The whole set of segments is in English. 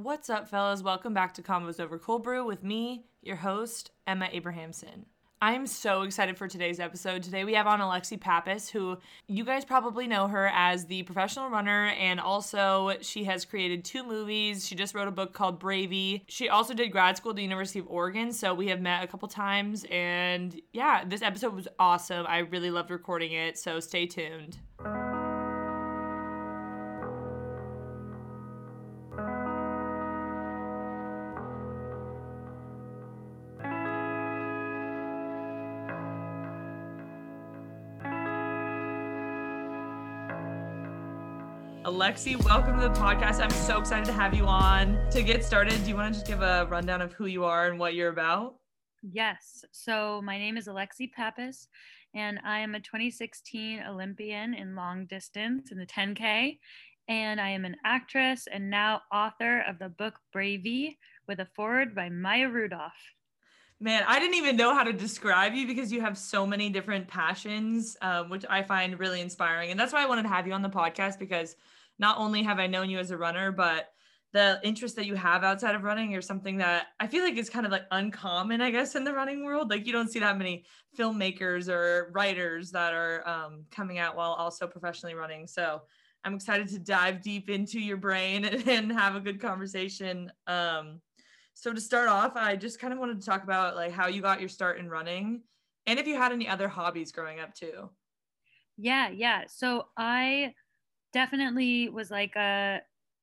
What's up, fellas? Welcome back to Convos Over Cold Brew with me, your host, Emma Abrahamson. I'm so excited for today's episode. Today we have on Alexi Pappas, who you guys probably know her as the professional runner, and also she has created two movies. She just wrote a book called Bravey. She also did grad school at the University of Oregon, so we have met a couple times. And yeah, this episode was awesome. I really loved recording it, so stay tuned. Alexi, welcome to the podcast. I'm so excited to have you on. To get started, do you want to just give a rundown of who you are and what you're about? Yes. So my name is Alexi Pappas, and I am a 2016 Olympian in long distance in the 10K. And I am an actress and now author of the book Bravey with a foreword by Maya Rudolph. Man, I didn't even know how to describe you because you have so many different passions, um, which I find really inspiring. And that's why I wanted to have you on the podcast because not only have I known you as a runner, but the interest that you have outside of running or something that I feel like is kind of like uncommon, I guess, in the running world. Like you don't see that many filmmakers or writers that are um, coming out while also professionally running. So I'm excited to dive deep into your brain and have a good conversation. Um, so to start off, I just kind of wanted to talk about like how you got your start in running and if you had any other hobbies growing up too. Yeah, yeah. So I definitely was like a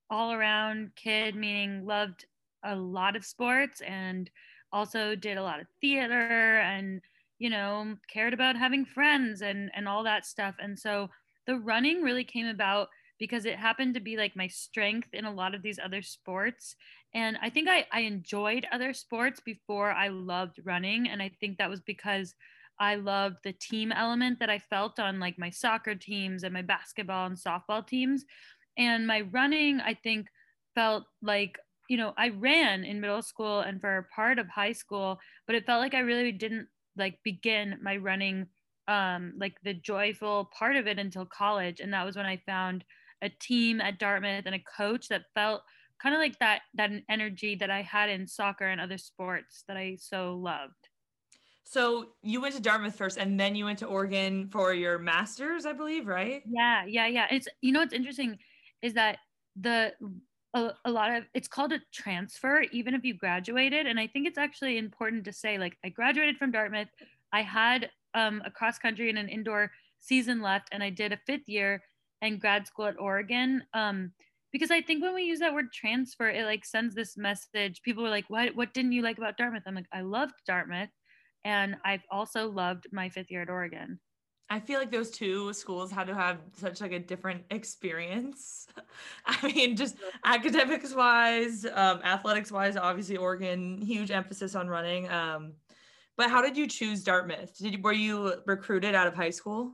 all around kid, meaning loved a lot of sports and also did a lot of theater and you know cared about having friends and and all that stuff. And so the running really came about because it happened to be like my strength in a lot of these other sports. And i think i, I enjoyed other sports before i loved running. And i think that was because I loved the team element that I felt on like my soccer teams and my basketball and softball teams. And my running, I think, felt like, you know, I ran in middle school and for a part of high school, but it felt like I really didn't like begin my running, um, like the joyful part of it until college. And that was when I found a team at Dartmouth and a coach that felt kind of like that that energy that I had in soccer and other sports that I so loved. So you went to Dartmouth first, and then you went to Oregon for your master's, I believe, right? Yeah, yeah, yeah. It's you know what's interesting is that the a, a, lot of it's called a transfer, even if you graduated. And I think it's actually important to say, like, I graduated from Dartmouth. I had um, a cross country and an indoor season left, and I did a fifth year and grad school at Oregon. Um, because I think when we use that word transfer, it like sends this message. People are like, "What? What didn't you like about Dartmouth?" I'm like, "I loved Dartmouth." And I've also loved my fifth year at Oregon. I feel like those two schools had to have such like a different experience. I mean, just academics wise, um, athletics wise, obviously Oregon, huge emphasis on running. Um, but how did you choose Dartmouth? Did you, were you recruited out of high school?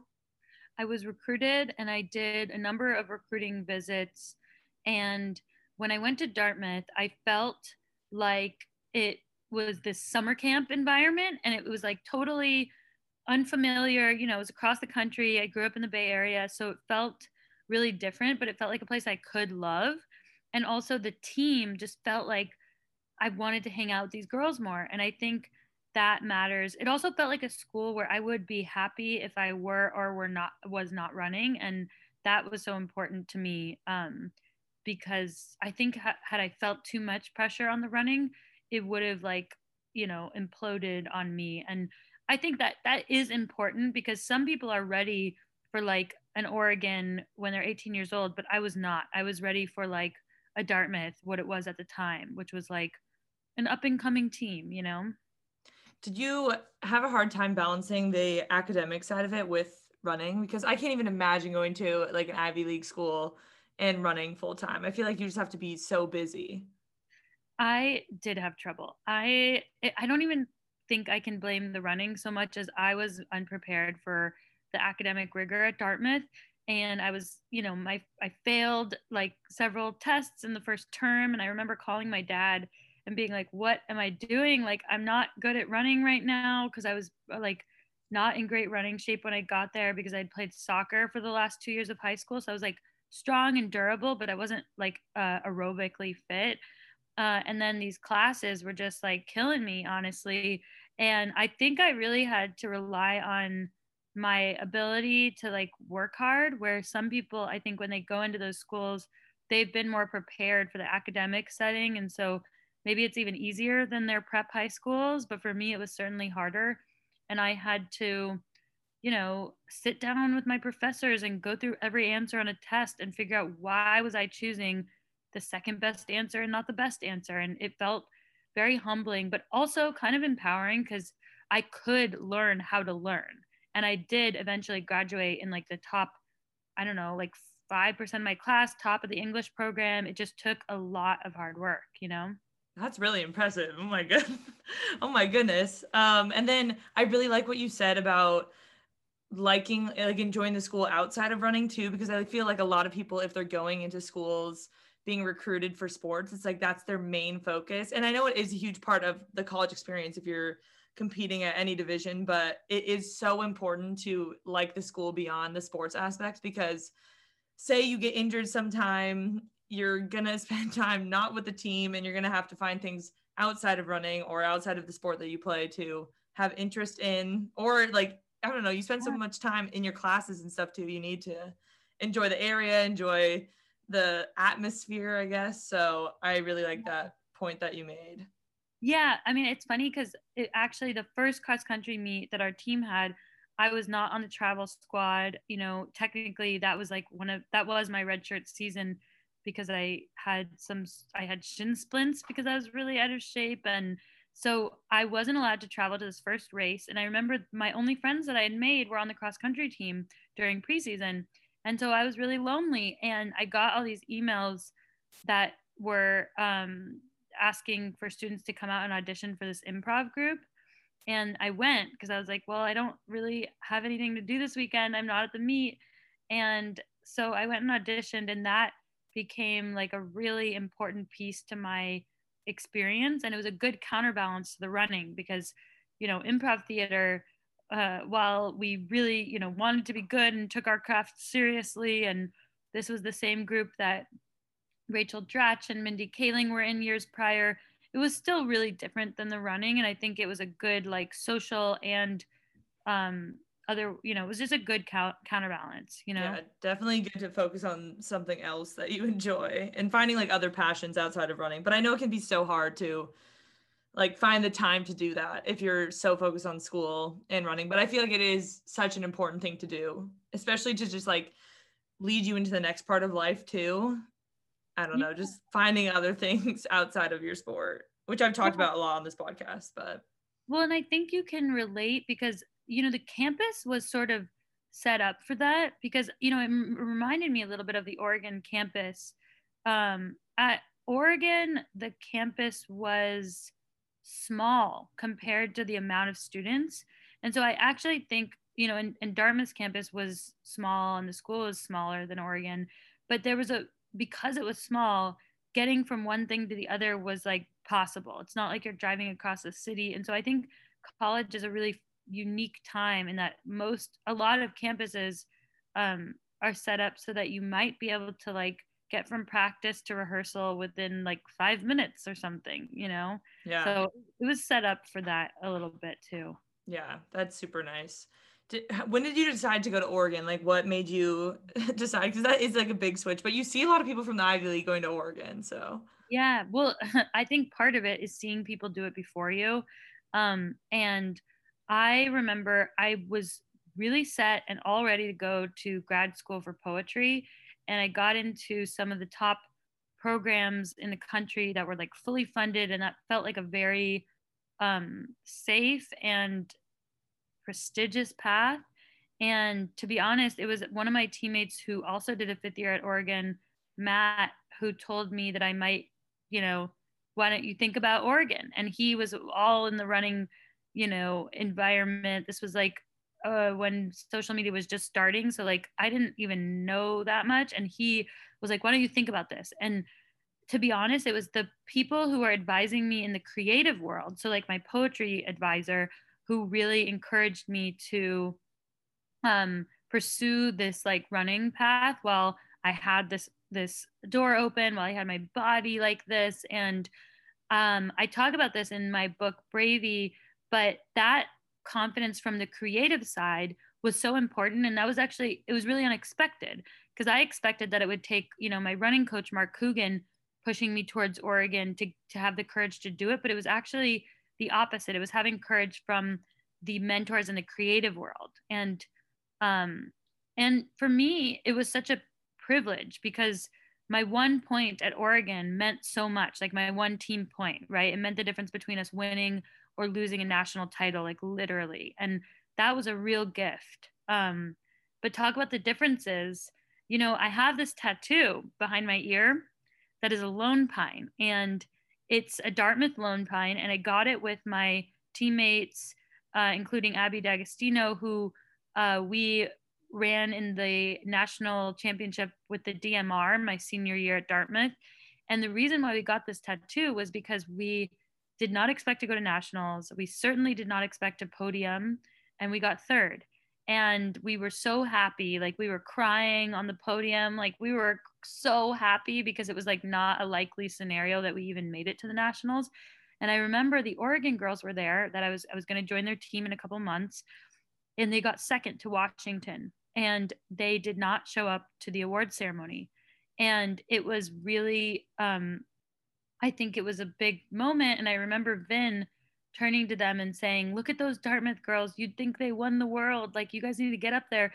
I was recruited and I did a number of recruiting visits. And when I went to Dartmouth, I felt like it was this summer camp environment and it was like totally unfamiliar you know it was across the country i grew up in the bay area so it felt really different but it felt like a place i could love and also the team just felt like i wanted to hang out with these girls more and i think that matters. It also felt like a school where i would be happy if i were or were not was not running and that was so important to me um, because i think ha- had i felt too much pressure on the running it would have like you know imploded on me. And i think that that is important because some people are ready for like an oregon when they're 18 years old but i was not. I was ready for like a dartmouth what it was at the time which was like an up and coming team you know? Did you have a hard time balancing the academic side of it with running? Because i can't even imagine going to like an ivy league school and running full time i feel like you just have to be so busy I did have trouble. I I don't even think I can blame the running so much as I was unprepared for the academic rigor at Dartmouth and I was, you know, my I failed like several tests in the first term and I remember calling my dad and being like, "What am I doing? Like I'm not good at running right now because I was uh, like not in great running shape when I got there because I'd played soccer for the last 2 years of high school. So I was like strong and durable, but I wasn't like uh, aerobically fit Uh, and then these classes were just like killing me, honestly. And I think I really had to rely on my ability to like work hard, where some people, I think, when they go into those schools, they've been more prepared for the academic setting. And so maybe it's even easier than their prep high schools. But for me, it was certainly harder. And I had to, you know, sit down with my professors and go through every answer on a test and figure out why was I choosing the second best answer and not the best answer. And it felt very humbling, but also kind of empowering because I could learn how to learn. And I did eventually graduate in like the top, I don't know, like 5% of my class, top of the English program. It just took a lot of hard work, you know? That's really impressive. Oh my god. oh my goodness. Um, and then I really like what you said about liking like enjoying the school outside of running too, because I feel like a lot of people, if they're going into schools being recruited for sports, it's like that's their main focus. And I know it is a huge part of the college experience if you're competing at any division, but it is so important to like the school beyond the sports aspects because say you get injured sometime, you're going to spend time not with the team and you're going to have to find things outside of running or outside of the sport that you play to have interest in or like I don't know, you spend so much time in your classes and stuff too. You need to enjoy the area, enjoy the atmosphere, I guess. So I really like that point that you made. Yeah, I mean, it's funny because it actually the first cross country meet that our team had, I was not on the travel squad. You know, technically that was like one of that was my red shirt season because I had some I had shin splints because I was really out of shape and so I wasn't allowed to travel to this first race and I remember my only friends that I had made were on the cross country team during preseason and so I was really lonely and I got all these emails that were um, asking for students to come out and audition for this improv group. And I went because I was like, well, I don't really have anything to do this weekend. I'm not at the meet. And so I went and auditioned, and that became like a really important piece to my experience. And it was a good counterbalance to the running because, you know, improv theater, uh, while we really, you know, wanted to be good and took our craft seriously, and this was the same group that Rachel Dratch and Mindy Kaling were in years prior, it was still really different than the running. And I think it was a good like social and um, other, you know, it was just a good count- counterbalance, you know? Yeah, definitely good to focus on something else that you enjoy and finding like other passions outside of running. But I know it can be so hard to like find the time to do that if you're so focused on school and running. But I feel like it is such an important thing to do, especially to just like lead you into the next part of life too. I don't know, just finding other things outside of your sport, which I've talked about a lot on this podcast. But well, and I think you can relate because, you know, the campus was sort of set up for that because, you know, it m- reminded me a little bit of the Oregon campus. Um, at Oregon, the campus was small compared to the amount of students. And so I actually think, you know, and, and Dartmouth's campus was small and the school was smaller than Oregon, but there was a because it was small, getting from one thing to the other was like possible. It's not like you're driving across the city. And so I think college is a really unique time in that most, a lot of campuses um, are set up so that you might be able to like get from practice to rehearsal within like five minutes or something, you know? Yeah. So it was set up for that a little bit too. Yeah, that's super nice. Did, when did you decide to go to Oregon? Like, what made you decide? Because that is like a big switch. But you see a lot of people from the Ivy League going to Oregon, so yeah. Well, I think part of it is seeing people do it before you, um, and I remember I was really set and all ready to go to grad school for poetry, and I got into some of the top programs in the country that were like fully funded, and that felt like a very um, safe and prestigious path. And to be honest, it was one of my teammates who also did a fifth year at Oregon, Matt, who told me that I might, you know, why don't you think about Oregon? And he was all in the running, you know, environment. This was like uh, when social media was just starting. So, like, I didn't even know that much. And he was like, why don't you think about this? And to be honest, it was the people who were advising me in the creative world. So, like, my poetry advisor who really encouraged me to um, pursue this like running path while I had this this door open while I had my body like this. And um, I talk about this in my book, Bravey, but that confidence from the creative side was so important. And that was actually, it was really unexpected because I expected that it would take, you know, my running coach, Mark Coogan, pushing me towards Oregon to, to have the courage to do it. But it was actually the opposite. It was having courage from the mentors in the creative world. And, um, and for me, it was such a privilege because my one point at Oregon meant so much, like my one team point, right? It meant the difference between us winning or losing a national title, like literally. And that was a real gift. Um, but talk about the differences. You know, I have this tattoo behind my ear that is a lone pine, and it's a Dartmouth lone pine, and I got it with my teammates, uh, including Abby D'Agostino, who uh, we ran in the national championship with the DMR my senior year at Dartmouth. And the reason why we got this tattoo was because we did not expect to go to nationals. We certainly did not expect a podium, and we got third. And we were so happy. Like we were crying on the podium. Like we were so happy because it was like not a likely scenario that we even made it to the nationals. And I remember the Oregon girls were there that I was I was going to join their team in a couple months and they got second to Washington and they did not show up to the award ceremony. And it was really, um, I think it was a big moment. And I remember Vin turning to them and saying, Look at those Dartmouth girls. You'd think they won the world. Like, you guys need to get up there.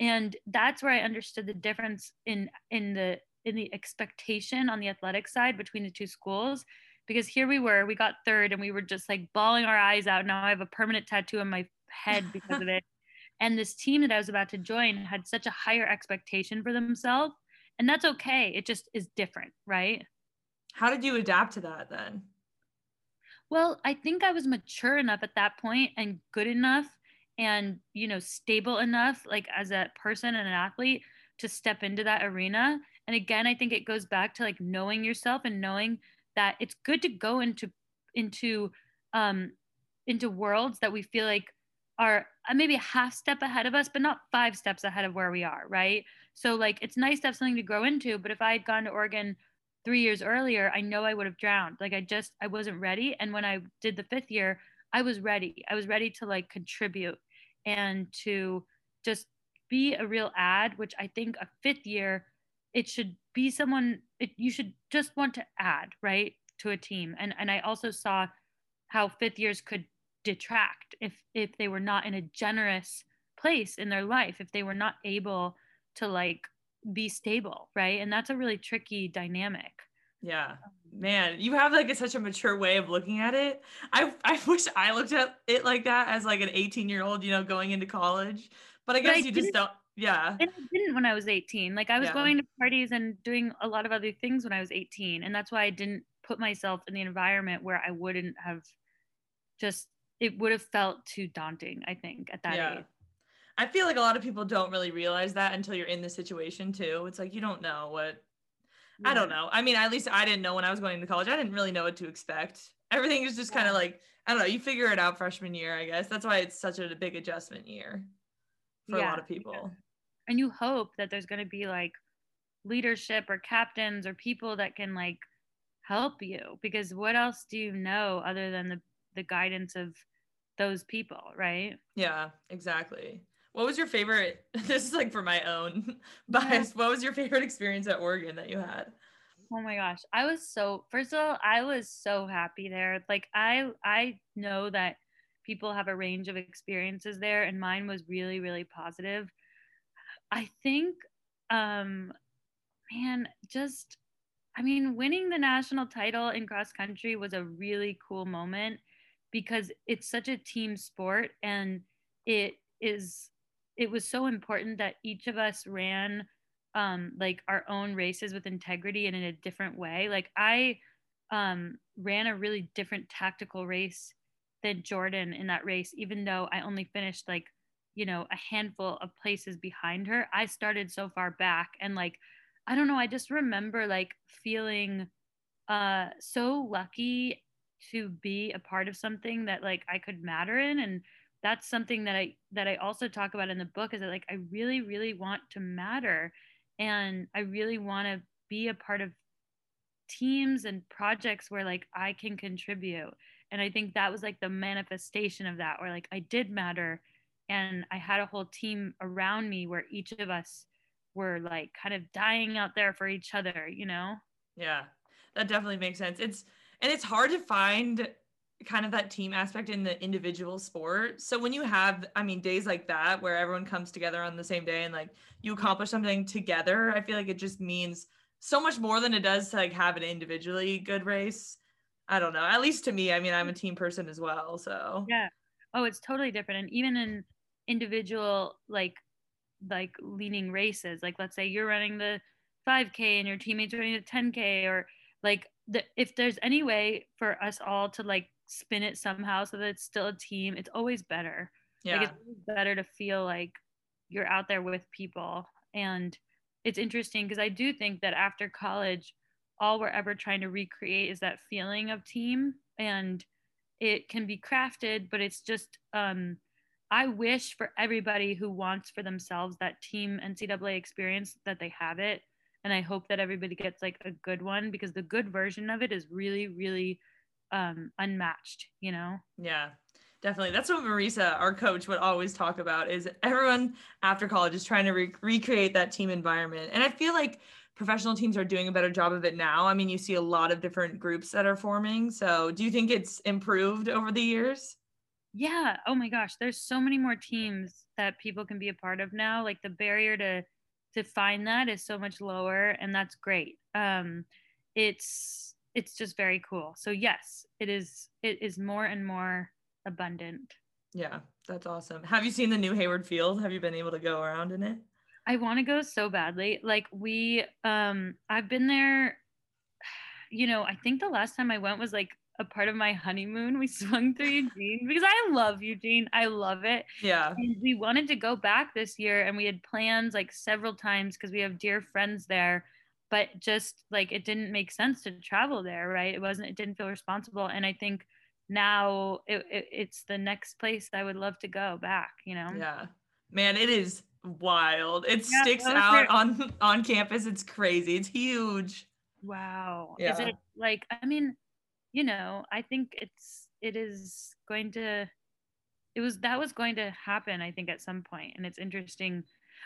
And that's where I understood the difference in in the in the expectation on the athletic side between the two schools because here we were we got third and we were just like bawling our eyes out now i have a permanent tattoo on my head because of it and this team that I was about to join had such a higher expectation for themselves. And that's okay. It just is different, right? How did you adapt to that then? Well, I think I was mature enough at that point and good enough and, you know, stable enough, like as a person and an athlete to step into that arena. And again, I think it goes back to like knowing yourself and knowing that it's good to go into, into, um, into worlds that we feel like are uh, maybe a half step ahead of us, but not five steps ahead of where we are, right? So like it's nice to have something to grow into, but if I had gone to Oregon three years earlier, I know I would have drowned. Like I just I wasn't ready. And when I did the fifth year, I was ready. I was ready to like contribute and to just be a real ad, which I think a fifth year, it should be someone it, you should just want to add, right? To a team. And and I also saw how fifth years could detract if if they were not in a generous place in their life if they were not able to like be stable right and that's a really tricky dynamic yeah um, man you have like a, such a mature way of looking at it i i wish i looked at it like that as like an 18 year old you know going into college but i guess but I you just don't yeah and i didn't when i was 18 like i was yeah. going to parties and doing a lot of other things when i was 18 and that's why i didn't put myself in the environment where i wouldn't have just it would have felt too daunting, I think, at that yeah. age. I feel like a lot of people don't really realize that until you're in the situation too. It's like you don't know what yeah. I don't know. I mean, at least I didn't know when I was going to college. I didn't really know what to expect. Everything is just kind of like I don't know. You figure it out freshman year, I guess. That's why it's such a big adjustment year for yeah, a lot of people. And you hope that there's going to be like leadership or captains or people that can like help you because what else do you know other than the the guidance of those people, right? Yeah, exactly. What was your favorite? This is like for my own bias. What was your favorite experience at Oregon that you had? Oh my gosh. I was so first of all, I was so happy there. Like I I know that people have a range of experiences there and mine was really really positive. I think um man, just I mean, winning the national title in cross country was a really cool moment because it's such a team sport and it is it was so important that each of us ran um, like our own races with integrity and in a different way. Like i um, ran a really different tactical race than jordan in that race even though i only finished like you know a handful of places behind her. I started so far back and like i don't know i just remember like feeling uh so lucky to be a part of something that like I could matter in and that's something that I that I also talk about in the book is that like I really really want to matter and I really want to be a part of teams and projects where like I can contribute. And I think that was like the manifestation of that, where like I did matter and I had a whole team around me where each of us were like kind of dying out there for each other, you know? Yeah, that definitely makes sense. It's, and it's hard to find kind of that team aspect in the individual sport. So when you have, I mean, days like that where everyone comes together on the same day and like you accomplish something together, I feel like it just means so much more than it does to like have an individually good race. I don't know. At least to me, I mean, I'm a team person as well. So yeah. Oh, it's totally different. And even in individual like like leaning races, like let's say you're running the 5K and your teammates running the 10K, or like the, if there's any way for us all to like spin it somehow so that it's still a team, it's always better. Yeah. Like it's better to feel like you're out there with people and it's interesting because I do think that after college, all we're ever trying to recreate is that feeling of team and it can be crafted, but it's just, um, I wish for everybody who wants for themselves that team NCAA experience that they have it. And I hope that everybody gets like a good one because the good version of it is really, really um, unmatched, you know? Yeah. Definitely. That's what Maurica, our coach, would always talk about is everyone after college is trying to re- recreate that team environment. And I feel like professional teams are doing a better job of it now. I mean, you see a lot of different groups that are forming. So do you think it's improved over the years? Yeah. Oh my gosh. There's so many more teams that people can be a part of now. Like the barrier to to find that is so much lower and that's great. Um it's it's just very cool. So yes, it is it is more and more abundant. Yeah, that's awesome. Have you seen the new Hayward Field? Have you been able to go around in it? I want to go so badly. Like we um I've been there you know, I think the last time I went was like a part of my honeymoon. We swung through Eugene because I love Eugene. I love it. Yeah. And we wanted to go back this year and we had plans like several times because we have dear friends there, but just like it didn't make sense to travel there, right? It wasn't, it didn't feel responsible. And I think now it, it, it's the next place that I would love to go back, you know? Yeah. Man, it is wild. It yeah, sticks out on on campus. It's crazy. It's huge. Wow. Yeah. Is it like I mean, you know, I think it's it is going to it was that was going to happen, I think, at some. And it's interesting.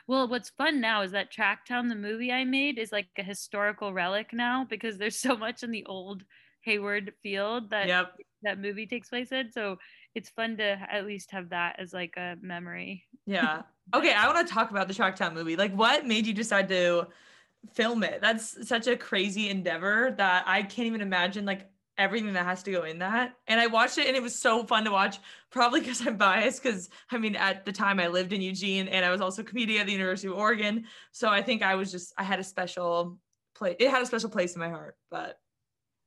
Well, what's fun now is that Tracktown, the movie I made, is like a historical relic now because there's so much in the old Hayward field that yep. that movie takes place in. So it's fun to at least have that as like a memory. Yeah. Okay, I want to talk about the Tracktown movie. Like what made you decide to film it? That's such a crazy endeavor that I can't even imagine like everything that has to go in that. And I watched it and it was so fun to watch, probably because I'm biased because I mean at the time I lived in Eugene and I was also comedian at the University of Oregon. So I think I was just I had a special place it had a special place in my heart. But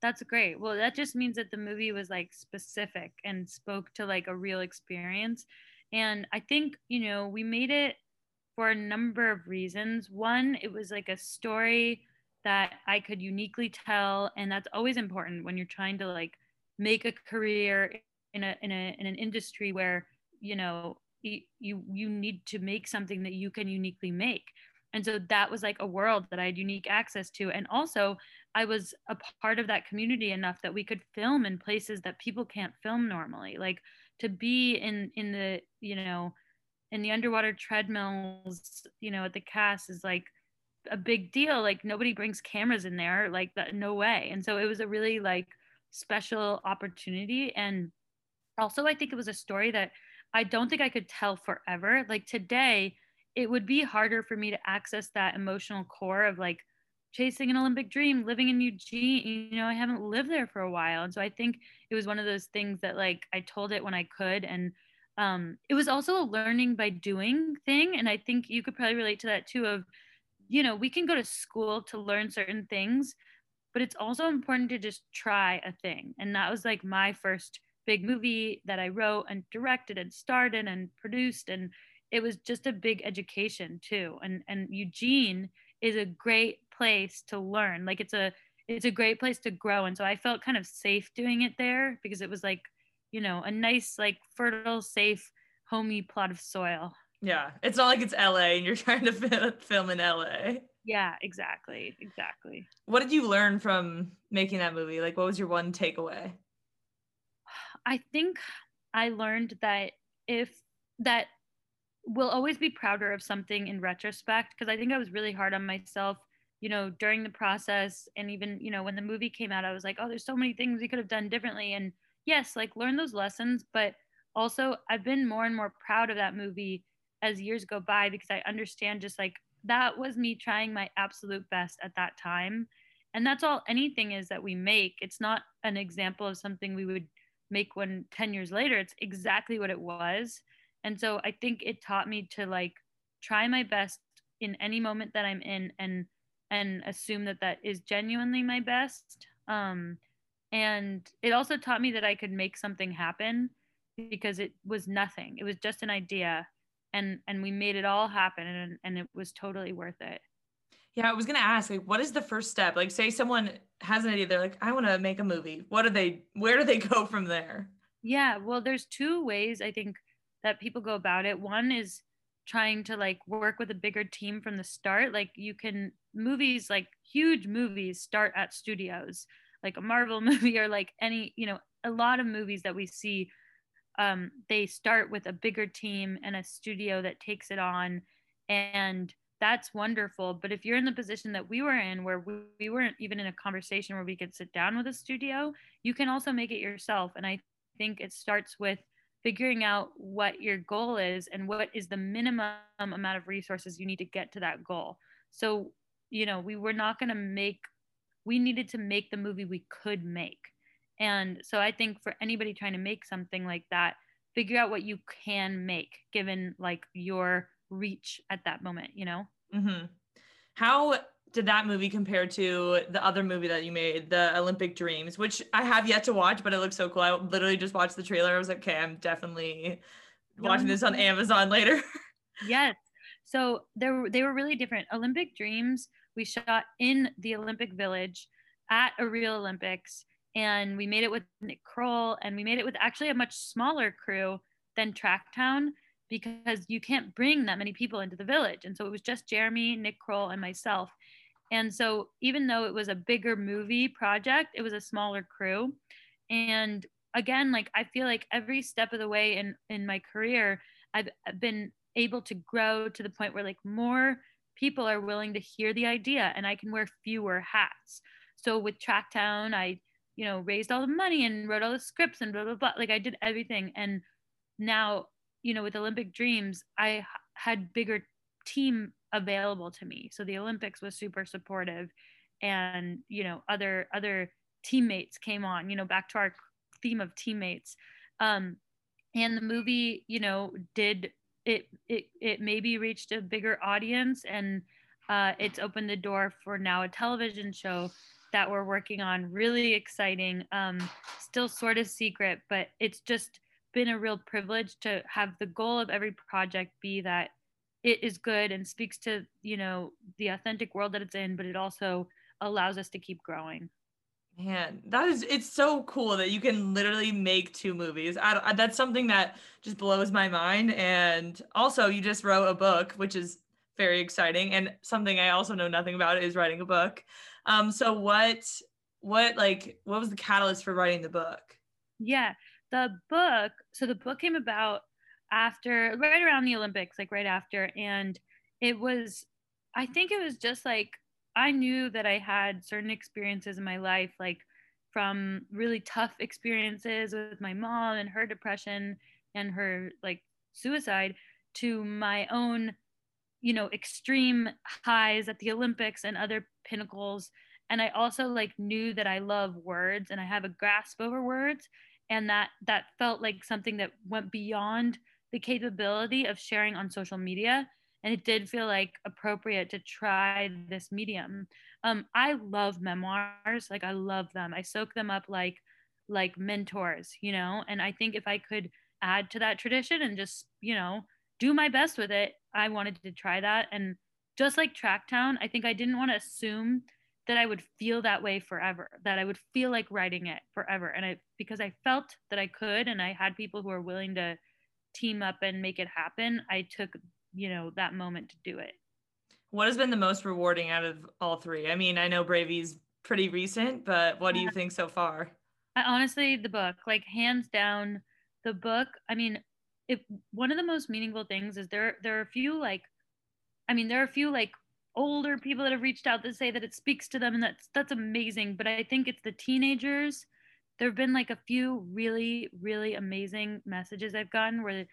that's great. Well, that just means that the movie was like specific and spoke to like a real experience. And I think, you know, we made it for a number of reasons. One, it was like a story that I could uniquely tell. And that's always important when you're trying to like make a career in a in a in an industry where, you know, you you need to make something that you can uniquely make and so that was like a world that i had unique access to and also i was a part of that community enough that we could film in places that people can't film normally like to be in in the you know in the underwater treadmills you know at the cast is like a big deal like nobody brings cameras in there like that no way and so it was a really like special opportunity and also i think it was a story that i don't think i could tell forever like today it would be harder for me to access that emotional core of like chasing an Olympic dream, living in Eugene. You know, I haven't lived there for a while. And so I think it was one of those things that like I told it when I could. And um, it was also a learning by doing thing. And I think you could probably relate to that too of, you know, we can go to school to learn certain things, but it's also important to just try a thing. And that was like my first big movie that I wrote and directed and started and produced and it was just a big education too. And and eugene is a great place to learn. Like it's a it's a great place to grow. And so i felt kind of safe doing it there because it was like you know a nice like fertile safe homey plot of soil yeah it's not like it's la and you're trying to film in la Yeah, exactly. Exactly. What did you learn from making that movie? Like, what was your one takeaway? I think I learned that if that we'll always be prouder of something in retrospect because I think I was really hard on myself, you know, during the process and even, you know, when the movie came out, I was like, oh, there's so many things we could have done differently. And yes, like learn those lessons, but also I've been more and more proud of that movie as years go by because I understand just like that was me trying my absolute best at that time. And that's all anything is that we make. It's not an example of something we would make when 10 years later. It's exactly what it was. And so I think it taught me to like try my best in any moment that I'm in and and assume that that is genuinely my best. Um, and it also taught me that I could make something happen because it was nothing. It was just an idea and and we made it all happen and and it was totally worth it. Yeah, I was gonna ask, like, what is the first step? Like, say someone has an idea, they're like, I want to make a movie. What do they? Where do they go from there? Yeah, well, there's two ways I think that people go about it. One is trying to like work with a bigger team from the start. Like, you can movies, like huge movies, start at studios, like a Marvel movie or like any, you know, a lot of movies that we see um, they start with a bigger team and a studio that takes it on. And that's wonderful. But if you're in the position that we were in where we, we weren't even in a conversation where we could sit down with a studio you can also make it yourself. And i think it starts with figuring out what your goal is and what is the minimum amount of resources you need to get to that goal. So you know we were not going to make we needed to make the movie we could make and so I think for anybody trying to make something like that, figure out what you can make given like your reach at that moment, you know? Mm-hmm. How did that movie compare to the other movie that you made, the Olympic Dreams, which I have yet to watch, but it looks so cool. I literally just watched the trailer. I was like, okay, I'm definitely watching this on Amazon later. yes. So there they were really different. Olympic Dreams, we shot in the Olympic Village at a real Olympics and we made it with Nick Kroll, and we made it with actually a much smaller crew than Tracktown because you can't bring that many people into the village. And so it was just Jeremy, Nick Kroll, and myself. And so even though it was a bigger movie project, it was a smaller crew. And again, like I feel like every step of the way in in my career, I've been able to grow to the point where like more people are willing to hear the idea and I can wear fewer hats. So with Tracktown, I you know, raised all the money and wrote all the scripts and blah, blah, blah. Like I did everything. And now, you know, with Olympic Dreams, I had bigger team available to me. So the Olympics was super supportive and, you know, other, other teammates came on, you know, back to our theme of teammates. Um, and the movie, you know, did it, it, it maybe reached a bigger audience and uh, it's opened the door for now a television show that we're working on. Really exciting. Um, still sort of secret, but it's just been a real privilege to have the goal of every project be that it is good and speaks to you know the authentic world that it's in, but it also allows us to keep growing. Man, that is it's so cool that you can literally make two movies. I, that's something that just blows my mind. And also, you just wrote a book, which is very exciting, and something I also know nothing about is writing a book. Um, so what what like what was the catalyst for writing the book? Yeah, the book. So the book came about after right around the Olympics, like right after, and it was. I think it was just like I knew that I had certain experiences in my life, like from really tough experiences with my mom and her depression and her like suicide to my own you know extreme highs at the olympics and other pinnacles. And i also like knew that i love words and i have a grasp over words. And that that felt like something that went beyond the capability of sharing on social media. And it did feel like appropriate to try this medium. Um, i love memoirs. Like i love them. I soak them up like like mentors you know? And i think if i could add to that tradition and just you know do my best with it. I wanted to try that. And just like Tracktown, I think I didn't want to assume that I would feel that way forever, that I would feel like writing it forever. And I, because I felt that I could, and I had people who were willing to team up and make it happen, I took, you know, that moment to do it. What has been the most rewarding out of all three? I mean, I know Bravey's pretty recent, but what do you uh-huh. think so far? I, honestly, the book, like hands down, the book. I mean, if one of the most meaningful things is there, there are a few like, I mean, there are a few like older people that have reached out that say that it speaks to them, and that's that's amazing. But I think it's the teenagers. There have been like a few really, really amazing messages I've gotten where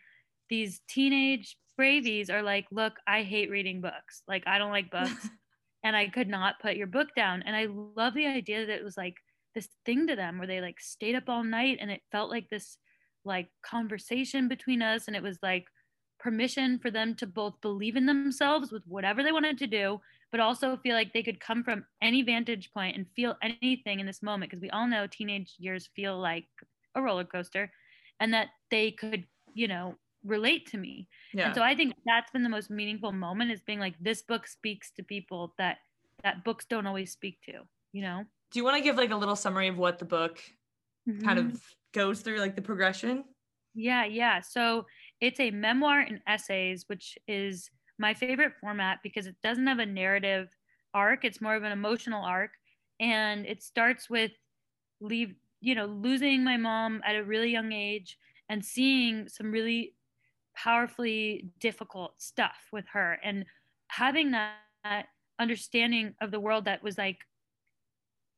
these teenage bravies are like, look, I hate reading books. Like, I don't like books. and I could not put your book down. And I love the idea that it was like this thing to them where they like stayed up all night and it felt like this like conversation between us. And it was like permission for them to both believe in themselves with whatever they wanted to do, but also feel like they could come from any vantage point and feel anything in this moment. Because we all know teenage years feel like a roller coaster and that they could, you know, relate to me. Yeah. And so I think that's been the most meaningful moment is being like this book speaks to people that that books don't always speak to, you know? Do you want to give like a little summary of what the book mm-hmm. kind of goes through like the progression? Yeah, yeah. So it's a memoir and essays, which is my favorite format because it doesn't have a narrative arc. It's more of an emotional arc. And it starts with leave, you know, losing my mom at a really young age and seeing some really powerfully difficult stuff with her and having that understanding of the world that was like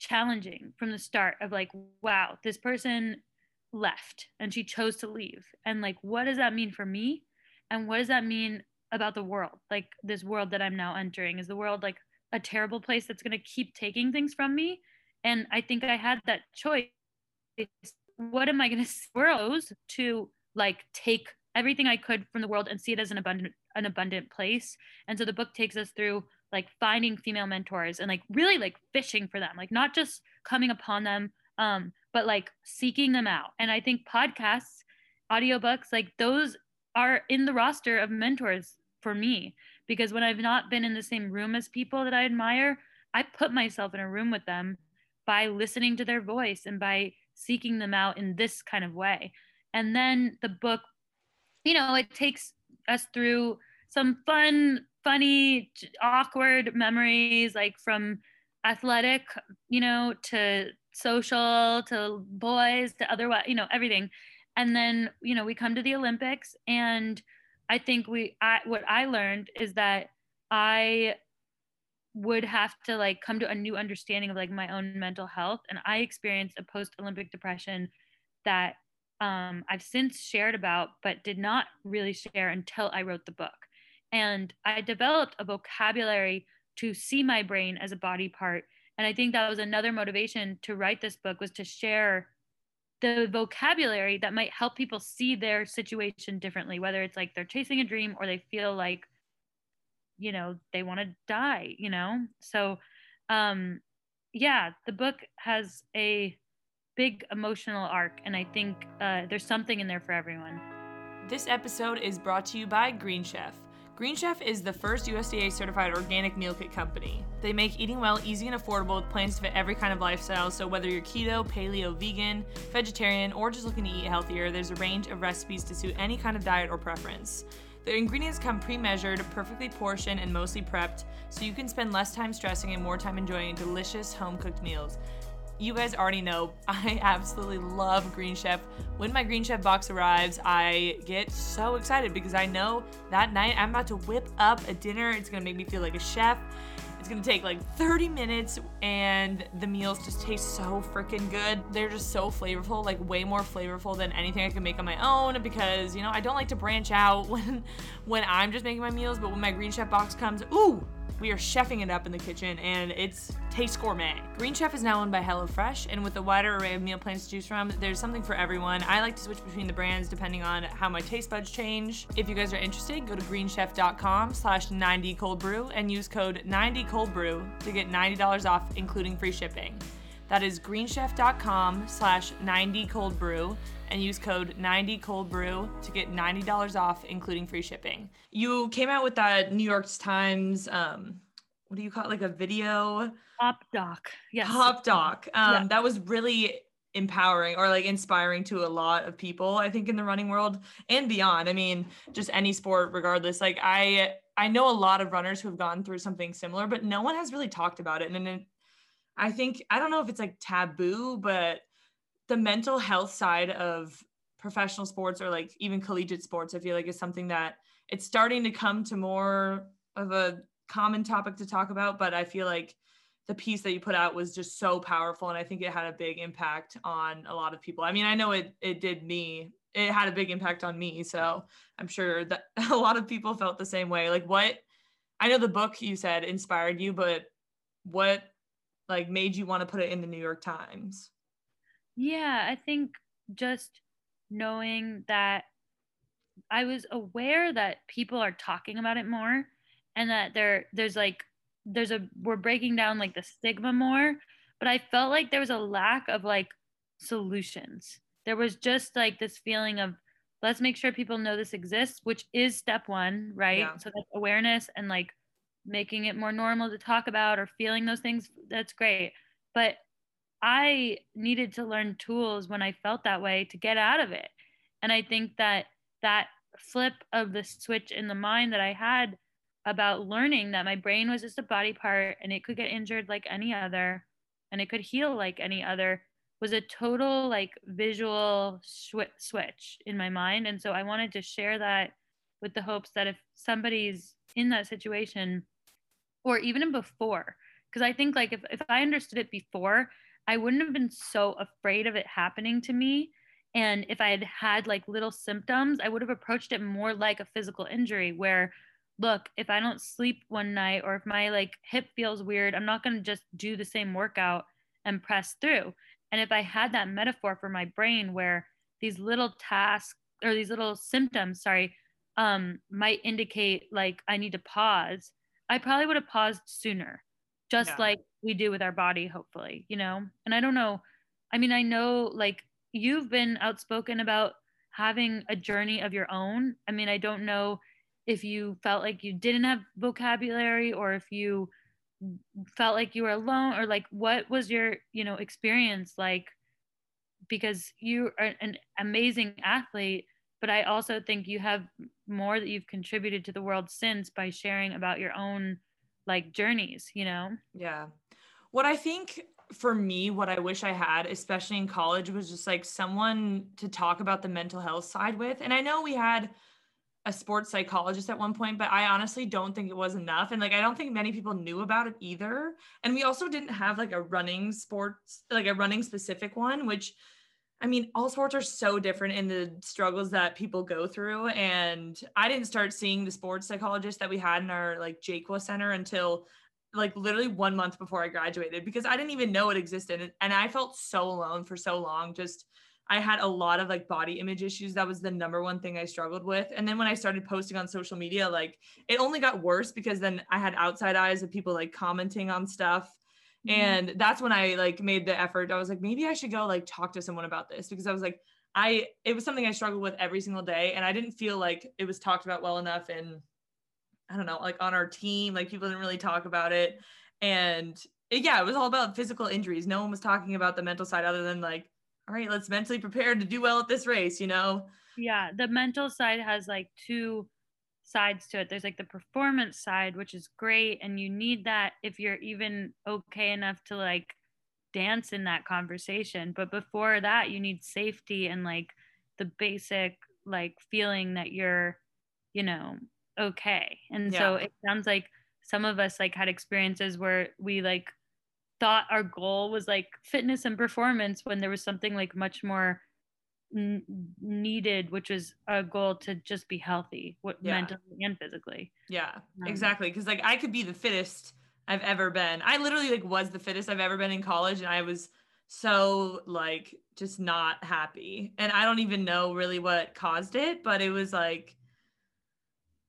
challenging from the start of like wow this person left and she chose to leave. And like what does that mean for me? And what does that mean about the world? Like this world that i'm now entering is the world like a terrible place that's going to keep taking things from me? And i think i had that choice. What am i going to suppose to like take everything I could from the world and see it as an abundant an abundant place. And so the book takes us through like finding female mentors and like really like fishing for them, like not just coming upon them, um, but like seeking them out. And I think podcasts, audiobooks, like those are in the roster of mentors for me because when I've not been in the same room as people that I admire, I put myself in a room with them by listening to their voice and by seeking them out in this kind of way. And then the book you know, it takes us through some fun, funny, awkward memories, like from athletic, you know, to social, to boys, to other, you know, everything. And then, you know, we come to the Olympics, and I think we, I, what I learned is that I would have to like come to a new understanding of like my own mental health. And I experienced a post Olympic depression that um, I've since shared about, but did not really share until I wrote the book. And I developed a vocabulary to see my brain as a body part. And I think that was another motivation to write this book was to share the vocabulary that might help people see their situation differently, whether it's like they're chasing a dream or they feel like, you know, they want to die, you know? So, um, yeah, the book has a big emotional arc, and I think uh, there's something in there for everyone. This episode is brought to you by Green Chef. Green Chef is the first USDA certified organic meal kit company. They make eating well easy and affordable with plans to fit every kind of lifestyle. So, whether you're keto, paleo, vegan, vegetarian, or just looking to eat healthier, there's a range of recipes to suit any kind of diet or preference. The ingredients come pre measured, perfectly portioned, and mostly prepped, so you can spend less time stressing and more time enjoying delicious home cooked meals you guys already know I absolutely love Green Chef. When my Green Chef box arrives, I get so excited because I know that night I'm about to whip up a dinner. It's gonna make me feel like a chef. It's gonna take like 30 minutes and the meals just taste so freaking good. They're just so flavorful, like way more flavorful than anything I can make on my own because you know I don't like to branch out when when I'm just making my meals, but when my Green Chef box comes, ooh, we are chefing it up in the kitchen and it's taste gourmet. Green Chef is now owned by HelloFresh, and with a wider array of meal plans to choose from, there's something for everyone. I like to switch between the brands depending on how my taste buds change. If you guys are interested, go to greenchef.com slash 90 cold brew and use code 90 cold brew to get $90 off, including free shipping. That is greenchef.com slash 90 cold brew and use code 90 cold brew to get $90 off, including free shipping. You came out with that New York Times, um, what do you call it? Like a video pop doc. Yes. Pop doc. Um, yeah. That was really empowering or like inspiring to a lot of people i think in the running world and beyond i mean just any sport regardless like i i know a lot of runners who have gone through something similar but no one has really talked about it and it, i think i don't know if it's like taboo but the mental health side of professional sports or like even collegiate sports i feel like is something that it's starting to come to more of a common topic to talk about but i feel like the piece that you put out was just so powerful and i think it had a big impact on a lot of people. I mean i know it it did me it had a big impact on me so i'm sure that a lot of people felt the same way. Like what i know the book you said inspired you but what like made you want to put it in the new york times yeah i think just knowing that i was aware that people are talking about it more and that there there's like there's a we're breaking down like the stigma more but i felt like there was a lack of like solutions. There was just like this feeling of let's make sure people know this exists which is step one right? Yeah. so that's awareness and like making it more normal to talk about or feeling those things that's great. But i needed to learn tools when i felt that way to get out of it. And i think that that flip of the switch in the mind that i had about learning that my brain was just a body part and it could get injured like any other and it could heal like any other was a total like visual sw- switch in my mind. And so i wanted to share that with the hopes that if somebody's in that situation or even before because i think like if, if i understood it before i wouldn't have been so afraid of it happening to me and if i had had like little symptoms i would have approached it more like a physical injury where look, if I don't sleep one night or if my like hip feels weird, I'm not going to just do the same workout and press through. And if I had that metaphor for my brain where these little tasks or these little symptoms, sorry, um, might indicate like I need to pause, I probably would have paused sooner, just yeah. like we do with our body, hopefully, you know? And I don't know. I mean, I know like you've been outspoken about having a journey of your own. I mean, I don't know if you felt like you didn't have vocabulary or if you felt like you were alone or like what was your you know experience like because you are an amazing athlete but i also think you have more that you've contributed to the world since by sharing about your own like journeys you know yeah what i think for me what i wish i had especially in college was just like someone to talk about the mental health side with and i know we had a sports psychologist at one point, but I honestly don't think it was enough. And like, I don't think many people knew about it either. And we also didn't have like a running sports, like a running specific one, which I mean, all sports are so different in the struggles that people go through. And I didn't start seeing the sports psychologist that we had in our like Jaqua Center until like literally one month before I graduated because I didn't even know it existed. And I felt so alone for so long, just I had a lot of like body image issues. That was the number one thing I struggled with. And then when I started posting on social media, like it only got worse because then I had outside eyes of people like commenting on stuff. Mm-hmm. And that's when I like made the effort. I was like, maybe I should go like talk to someone about this because I was like, I it was something I struggled with every single day. And I didn't feel like it was talked about well enough. And I don't know, like on our team, like people didn't really talk about it. And it, yeah, it was all about physical injuries. No one was talking about the mental side other than like all right, let's mentally prepare to do well at this race, you know? Yeah, the mental side has like two sides to it. There's like the performance side, which is great. And you need that if you're even okay enough to like dance in that conversation. But before that, you need safety and like the basic like feeling that you're, you know, okay. And yeah. so it sounds like some of us like had experiences where we like thought our goal was like fitness and performance when there was something like much more n- needed which was a goal to just be healthy what yeah. mentally and physically yeah um, exactly because like i could be the fittest i've ever been i literally like was the fittest i've ever been in college and i was so like just not happy and i don't even know really what caused it but it was like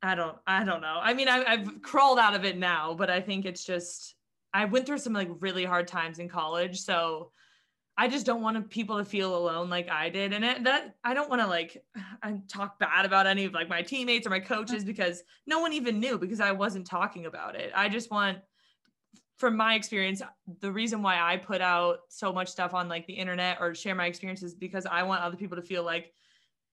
i don't i don't know i mean I, i've crawled out of it now but i think it's just I went through some like really hard times in college. So I just don't want people to feel alone like I did. And it, that I don't want to like I talk bad about any of like my teammates or my coaches because no one even knew because I wasn't talking about it. I just want from my experience, the reason why I put out so much stuff on like the internet or share my experiences because I want other people to feel like,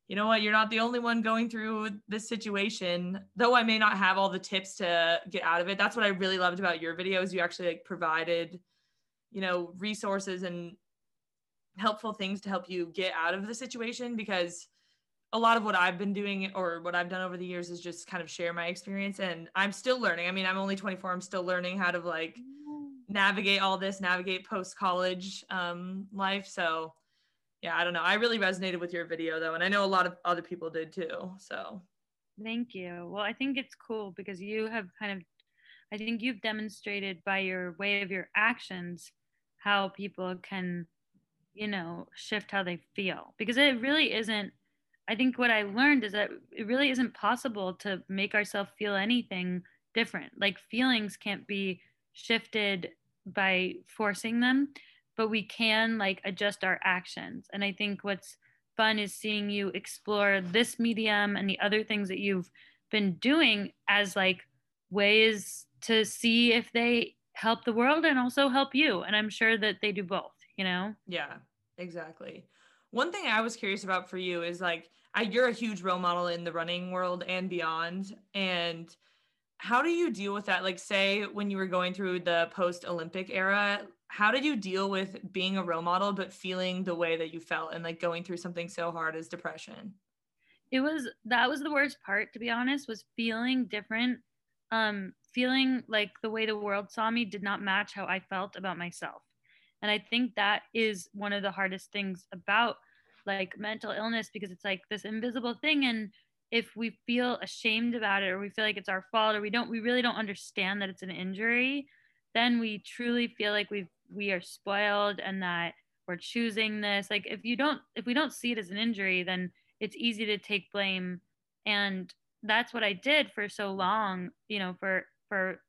you know what, you're not the only one going through this situation. Though I may not have all the tips to get out of it. That's what I really loved about your videos. You actually like provided, you know, resources and helpful things to help you get out of the situation because a lot of what I've been doing or what I've done over the years is just kind of share my experience and I'm still learning. I mean, I'm only 24. I'm still learning how to like navigate all this, navigate post college um, life. So, yeah, I don't know. I really resonated with your video though, and I know a lot of other people did too. So, thank you. Well, I think it's cool because you have kind of, I think you've demonstrated by your way of your actions how people can, you know, shift how they feel because it really isn't I think what I learned is that it really isn't possible to make ourselves feel anything different. Like feelings can't be shifted by forcing them, but we can like adjust our actions. And I think what's fun is seeing you explore this medium and the other things that you've been doing as like ways to see if they help the world and also help you. And I'm sure that they do both, you know? Yeah, exactly. One thing I was curious about for you is like I, you're a huge role model in the running world and beyond. And how do you deal with that? Like, say, when you were going through the post Olympic era, how did you deal with being a role model, but feeling the way that you felt and like going through something so hard as depression? It was that was the worst part, to be honest, was feeling different. Um, feeling like the way the world saw me did not match how I felt about myself. And I think that is one of the hardest things about like mental illness because it's like this invisible thing and if we feel ashamed about it or we feel like it's our fault or we don't we really don't understand that it's an injury then we truly feel like we we are spoiled and that we're choosing this. Like if you don't if we don't see it as an injury then it's easy to take blame. And that's what i did for so long you know for for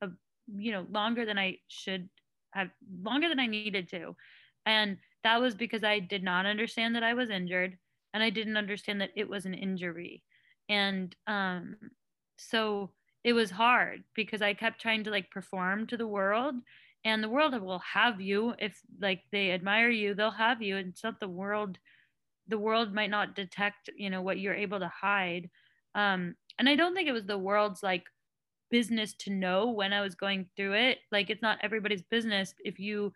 a you know longer than i should have longer than i needed to. And that was because I did not understand that I was injured and I didn't understand that it was an injury. And um, so it was hard because I kept trying to like perform to the world and the world will have you if like they admire you, they'll have you. And it's not the world, the world might not detect, you know, what you're able to hide. Um, and I don't think it was the world's like business to know when I was going through it. Like it's not everybody's business if you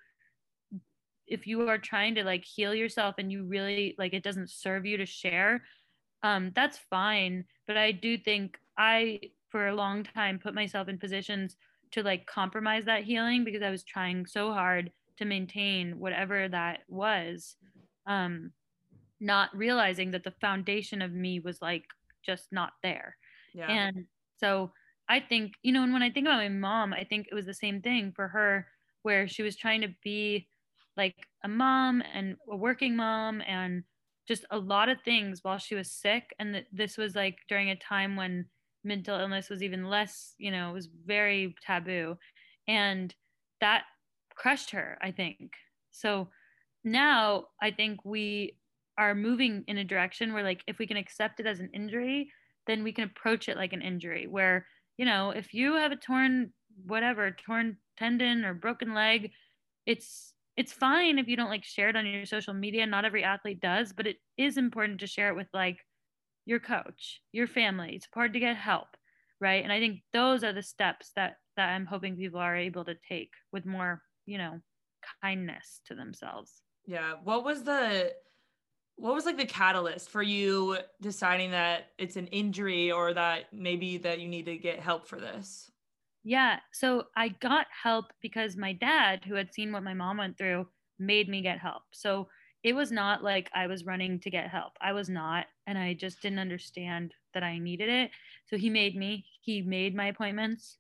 if you are trying to like heal yourself and you really like it doesn't serve you to share um that's fine but i do think i for a long time put myself in positions to like compromise that healing because i was trying so hard to maintain whatever that was um not realizing that the foundation of me was like just not there yeah. and so i think you know and when i think about my mom i think it was the same thing for her where she was trying to be like a mom and a working mom and just a lot of things while she was sick and th- this was like during a time when mental illness was even less you know it was very taboo. And that crushed her i think. So now i think we are moving in a direction where like if we can accept it as an injury then we can approach it like an injury where you know if you have a torn whatever torn tendon or broken leg it's it's fine if you don't like share it on your social media. Not every athlete does but it is important to share it with like your coach your family it's hard to get help right and i think those are the steps that that i'm hoping people are able to take with more you know kindness to themselves yeah what was the what was like the catalyst for you deciding that it's an injury or that maybe that you need to get help for this yeah. So I got help because my dad, who had seen what my mom went through, made me get help. So it was not like I was running to get help. I was not. And I just didn't understand that I needed it. So he made me, he made my appointments.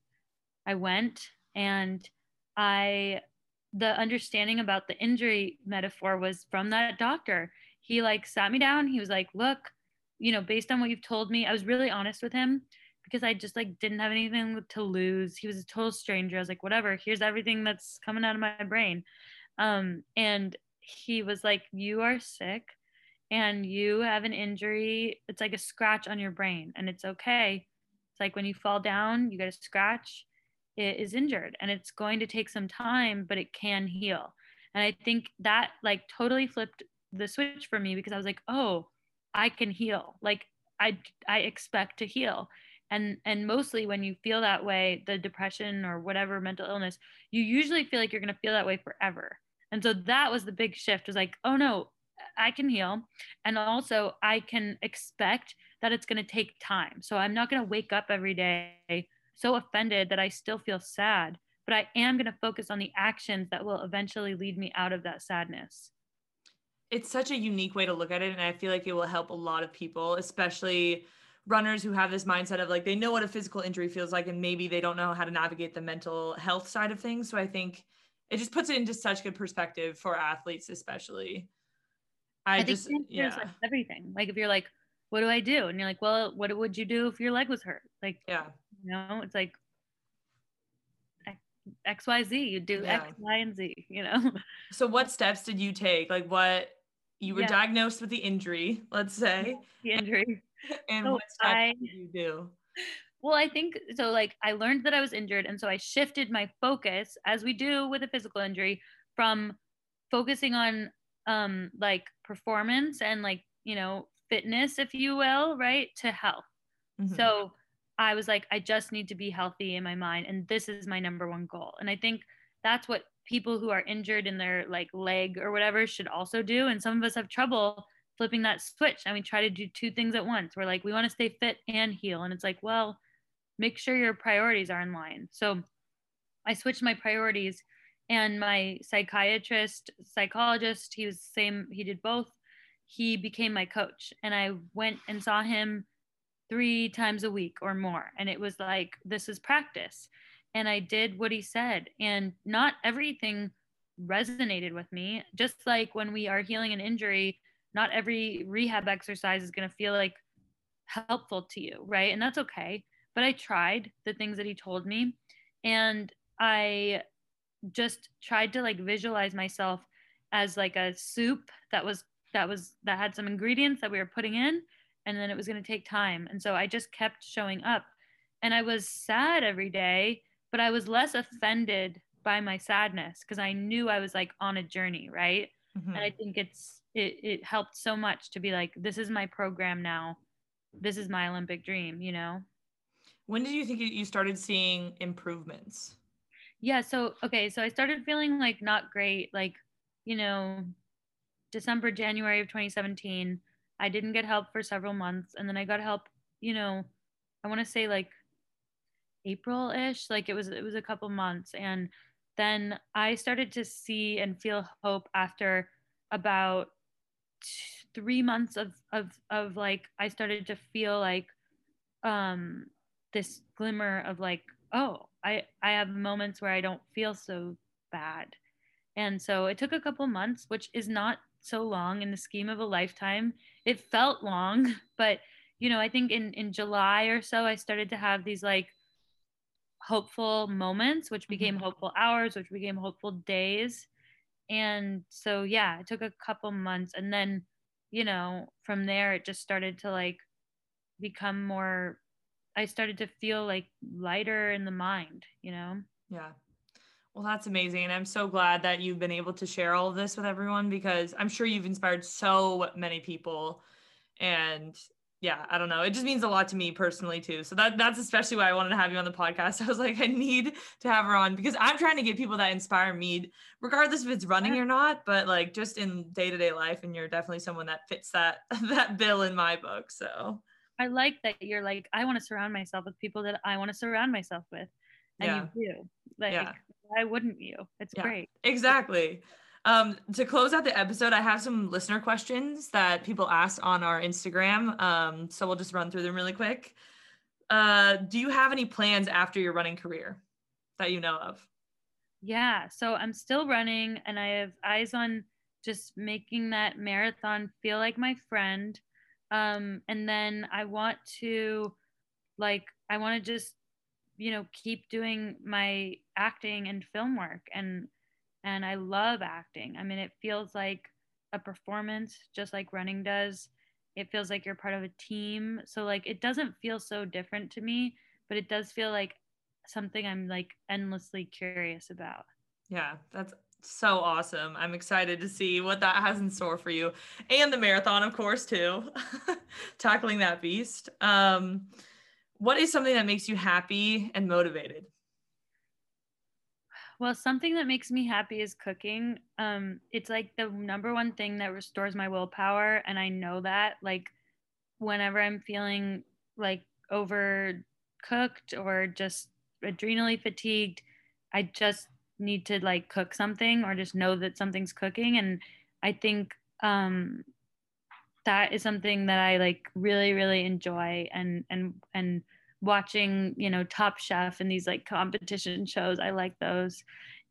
I went and I, the understanding about the injury metaphor was from that doctor. He like sat me down. He was like, look, you know, based on what you've told me, I was really honest with him because I just like didn't have anything to lose. He was a total stranger. I was like, whatever, here's everything that's coming out of my brain. Um, and he was like, You are sick and you have an injury. It's like a scratch on your brain, and it's okay. It's like when you fall down, you get a scratch. it is injured and it's going to take some time but it can heal and i think that like totally flipped the switch for me because i was like oh i can heal like i i expect to heal and and mostly when you feel that way the depression or whatever mental illness you usually feel like you're going to feel that way forever and so that was the big shift was like oh no i can heal. And also i can expect that it's going to take time. So i'm not going to wake up every day so offended that i still feel sad but i am going to focus on the actions that will eventually lead me out of that sadness. It's such a unique way to look at it and i feel like it will help a lot of people especially runners who have this mindset of like they know what a physical injury feels like and maybe they don't know how to navigate the mental health side of things. So i think it just puts it into such good perspective for athletes especially i, I just yeah like everything like if you're like what do i do and you're like well what would you do if your leg was hurt like yeah you know it's like X, Y, Z. You do yeah. X, Y, and Z, you know? So, what steps did you take? Like, what you were yeah. diagnosed with the injury, let's say. The injury. and so what steps I, did you do? Well, I think so. Like, I learned that I was injured. And so I shifted my focus, as we do with a physical injury, from focusing on um like performance and like, you know, fitness, if you will, right, to health. Mm-hmm. So I was like, I just need to be healthy in my mind. And this is my number one goal. And I think that's what people who are injured in their like leg or whatever should also do. And some of us have trouble flipping that switch and we try to do two things at once. We're like, we want to stay fit and heal. And it's like, well, make sure your priorities are in line. So I switched my priorities and my psychiatrist, psychologist, he was same, he did both. He became my coach and I went and saw him three times a week or more. And it was like, this is practice. And I did what he said. And not everything resonated with me. Just like when we are healing an injury, not every rehab exercise is going to feel like helpful to you, right? And that's okay. But I tried the things that he told me and I just tried to like visualize myself as like a soup that was that was that had some ingredients that we were putting in and then it was going to take time and so I just kept showing up and I was sad every day but I was less offended by my sadness because I knew I was like on a journey, right? Mm-hmm. And I think it's it it helped so much to be like, this is my program now. This is my Olympic dream, you know? When did you think you started seeing improvements? Yeah, so okay, so I started feeling like not great, like, you know, December, January of 2017. I didn't get help for several months. And then I got help, you know, I want to say like April ish, like it was, it was a couple months. And then I started to see and feel hope after about three months of of of like I started to feel like um this glimmer of like oh I I have moments where I don't feel so bad. And so it took a couple months which is not so long in the scheme of a lifetime. It felt long but you know I think in in July or so I started to have these like hopeful moments which became mm-hmm. hopeful hours which became hopeful days. And so yeah it took a couple months. And then you know from there it just started to like become more i started to feel like lighter in the mind you know yeah well that's amazing and i'm so glad that you've been able to share all of this with everyone because i'm sure you've inspired so many people and yeah, I don't know. It just means a lot to me personally too. So that that's especially why I wanted to have you on the podcast. I was like, I need to have her on because I'm trying to get people that inspire me, regardless if it's running or not, but like just in day to day life. And you're definitely someone that fits that that bill in my book. So I like that you're like, I want to surround myself with people that I want to surround myself with, and yeah. you do. Like, yeah. why wouldn't you? It's yeah, great. Exactly. Um, to close out the episode, I have some listener questions that people asked on our Instagram. Um, so we'll just run through them really quick. Uh, do you have any plans after your running career that you know of? Yeah, so I'm still running and I have eyes on just making that marathon feel like my friend. Um, and then I want to, like, I want to just, you know, keep doing my acting and film work and and I love acting. I mean, it feels like a performance, just like running does. It feels like you're part of a team. So, like, it doesn't feel so different to me, but it does feel like something I'm like endlessly curious about. Yeah, that's so awesome. I'm excited to see what that has in store for you and the marathon, of course, too. Tackling that beast. Um, what is something that makes you happy and motivated? Well, something that makes me happy is cooking. Um, it's like the number one thing that restores my willpower. And I know that, like, whenever I'm feeling like overcooked or just adrenally fatigued, I just need to like cook something or just know that something's cooking. And I think um, that is something that I like really, really enjoy and and and watching, you know, Top Chef and these like competition shows. I like those.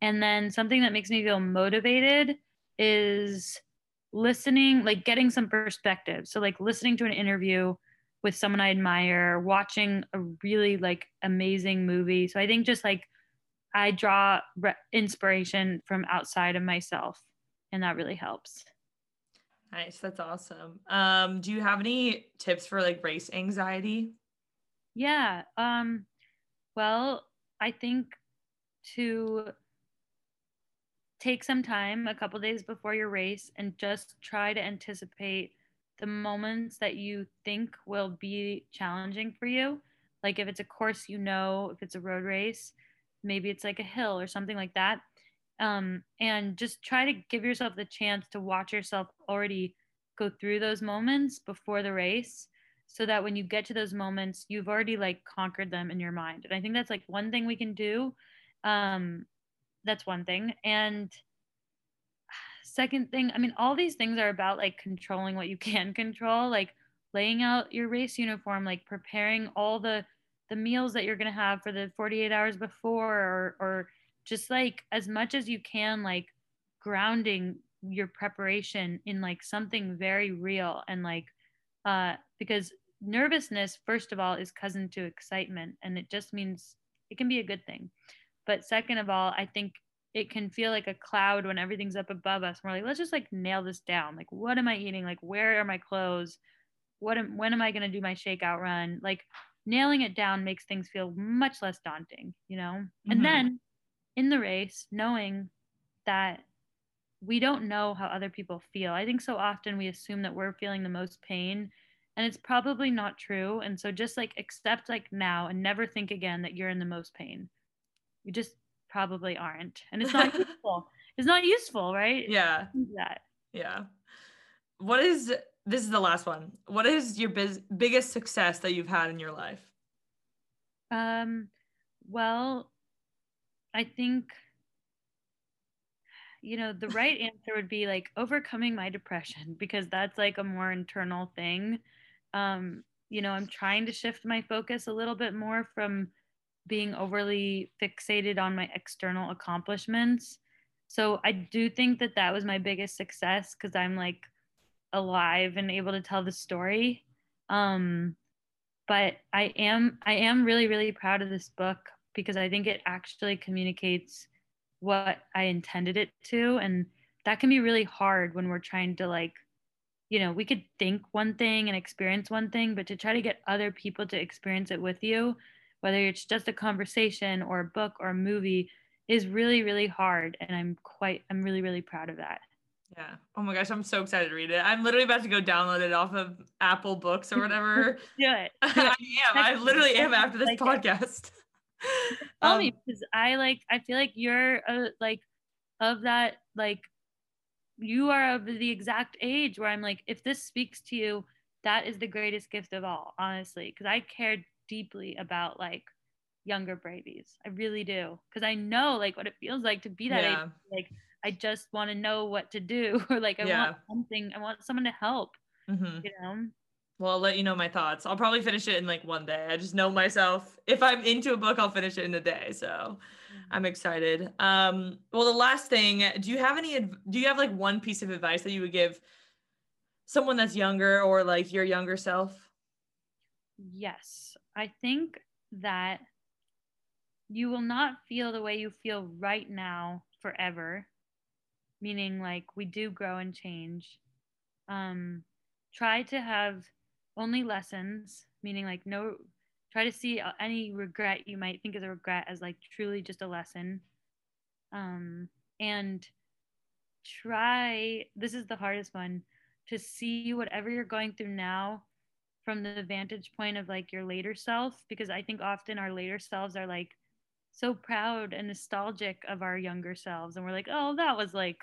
And then something that makes me feel motivated is listening, like getting some perspective. So like listening to an interview with someone I admire, watching a really like amazing movie. So I think just like I draw re- inspiration from outside of myself, and that really helps. Nice, that's awesome. Um, do you have any tips for like race anxiety? Yeah. Um, well, I think to take some time a couple days before your race and just try to anticipate the moments that you think will be challenging for you. Like if it's a course you know, if it's a road race, maybe it's like a hill or something like that. Um, and just try to give yourself the chance to watch yourself already go through those moments before the race so that when you get to those moments you've already like conquered them in your mind and i think that's like one thing we can do um that's one thing and second thing i mean all these things are about like controlling what you can control like laying out your race uniform like preparing all the the meals that you're going to have for the 48 hours before or or just like as much as you can like grounding your preparation in like something very real and like uh because nervousness first of all is cousin to excitement and it just means it can be a good thing. But second of all i think it can feel like a cloud when everything's up above us we're like let's just like nail this down. Like what am i eating? Like where are my clothes? What am, when am i going to do my shakeout run? Like nailing it down makes things feel much less daunting you know? Mm-hmm. and then in the race knowing that we don't know how other people feel. I think so often we assume that we're feeling the most pain and it's probably not true. And so just like accept like now and never think again that you're in the most pain. You just probably aren't. And it's not useful. It's not useful right? Yeah. That. Yeah. What is this is the last one. What is your biz- biggest success that you've had in your life? Um well i think you know the right answer would be like overcoming my depression because that's like a more internal thing. Um, you know, I'm trying to shift my focus a little bit more from being overly fixated on my external accomplishments. So I do think that that was my biggest success because I'm like alive and able to tell the story. Um, but I am I am really really proud of this book because I think it actually communicates what I intended it to, and that can be really hard when we're trying to like you know, we could think one thing and experience one thing, but to try to get other people to experience it with you, whether it's just a conversation or a book or a movie, is really, really hard. And I'm quite, I'm really, really proud of that. Yeah. Oh my gosh, I'm so excited to read it. I'm literally about to go download it off of Apple Books or whatever. Do it. Do it. I am. I literally am after this like podcast. Tell um, me because I like. I feel like you're a, like of that like you are of the exact age where I'm like, if this speaks to you, that is the greatest gift of all, honestly, because I care deeply about like younger Bravies. I really do, because I know like what it feels like to be that yeah. age. Like I just want to know what to do, or like I yeah. want something. I want someone to help. Mm-hmm. You know. Well, I'll let you know my thoughts. I'll probably finish it in like one day. I just know myself. If I'm into a book, I'll finish it in a day. So I'm excited. Um, well, the last thing, do you have any, do you have like one piece of advice that you would give someone that's younger or like your younger self? Yes. I think that you will not feel the way you feel right now forever, meaning like we do grow and change. Um, try to have only lessons, meaning like no try to see uh, any regret you might think is a regret as like truly just a lesson um and try this is the hardest one to see whatever you're going through now from the vantage point of like your later self because i think often our later selves are like so proud and nostalgic of our younger selves and we're like oh that was like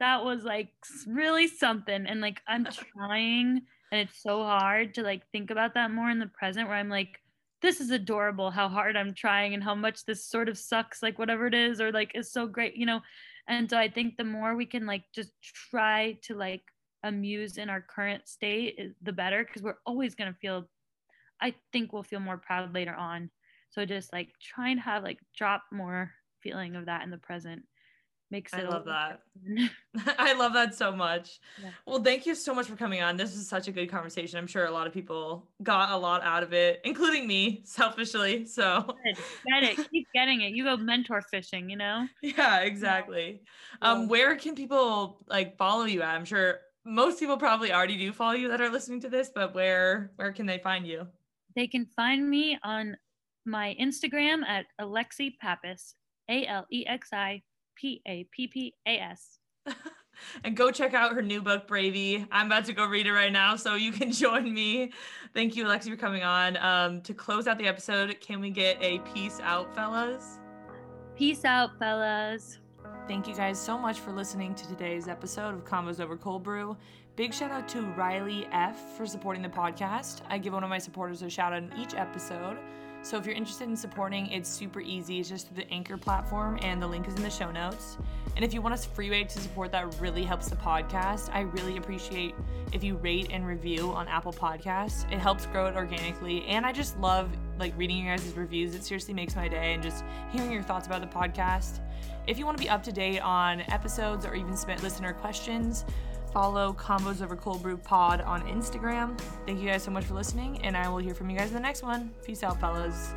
that was like really something and like i'm trying and it's so hard to like think about that more in the present where i'm like this is adorable how hard i'm trying and how much this sort of sucks like whatever it is or like is so great you know? And so i think the more we can like just try to like amuse in our current state eh, the better because we're always going to feel i think we'll feel more proud later on so just like try and have like drop more feeling of that in the present makes it I love that. I love that so much. Yeah. Well, thank you so much for coming on. This is such a good conversation. I'm sure a lot of people got a lot out of it, including me, selfishly. So get it, keep getting it. You go mentor fishing, you know? Yeah, exactly. Yeah. Um, where can people like follow you at? I'm sure most people probably already do follow you that are listening to this, but where where can they find you? They can find me on my Instagram at Alexi Pappas, A L E X I P A P P A S. and go check out her new book, Bravey. I'm about to go read it right now, so you can join me. Thank you, Alexi, for coming on. Um, to close out the episode, can we get a peace out, fellas? Peace out, fellas. Thank you guys so much for listening to today's episode of Convos Over Cold Brew. Big shout out to Riley F for supporting the podcast. I give one of my supporters a shout out in each episode. So if you're interested in supporting, it's super easy. It's just through the Anchor platform, and the link is in the show notes. And if you want a free way to support that really helps the podcast, I really appreciate if you rate and review on Apple Podcasts. It helps grow it organically, and I just love like reading your guys' reviews. It seriously makes my day, and just hearing your thoughts about the podcast. If you want to be up to date on episodes or even submit listener questions, follow Convos Over Cold Brew Pod on Instagram. Thank you guys so much for listening, and I will hear from you guys in the next one. Peace out, fellas.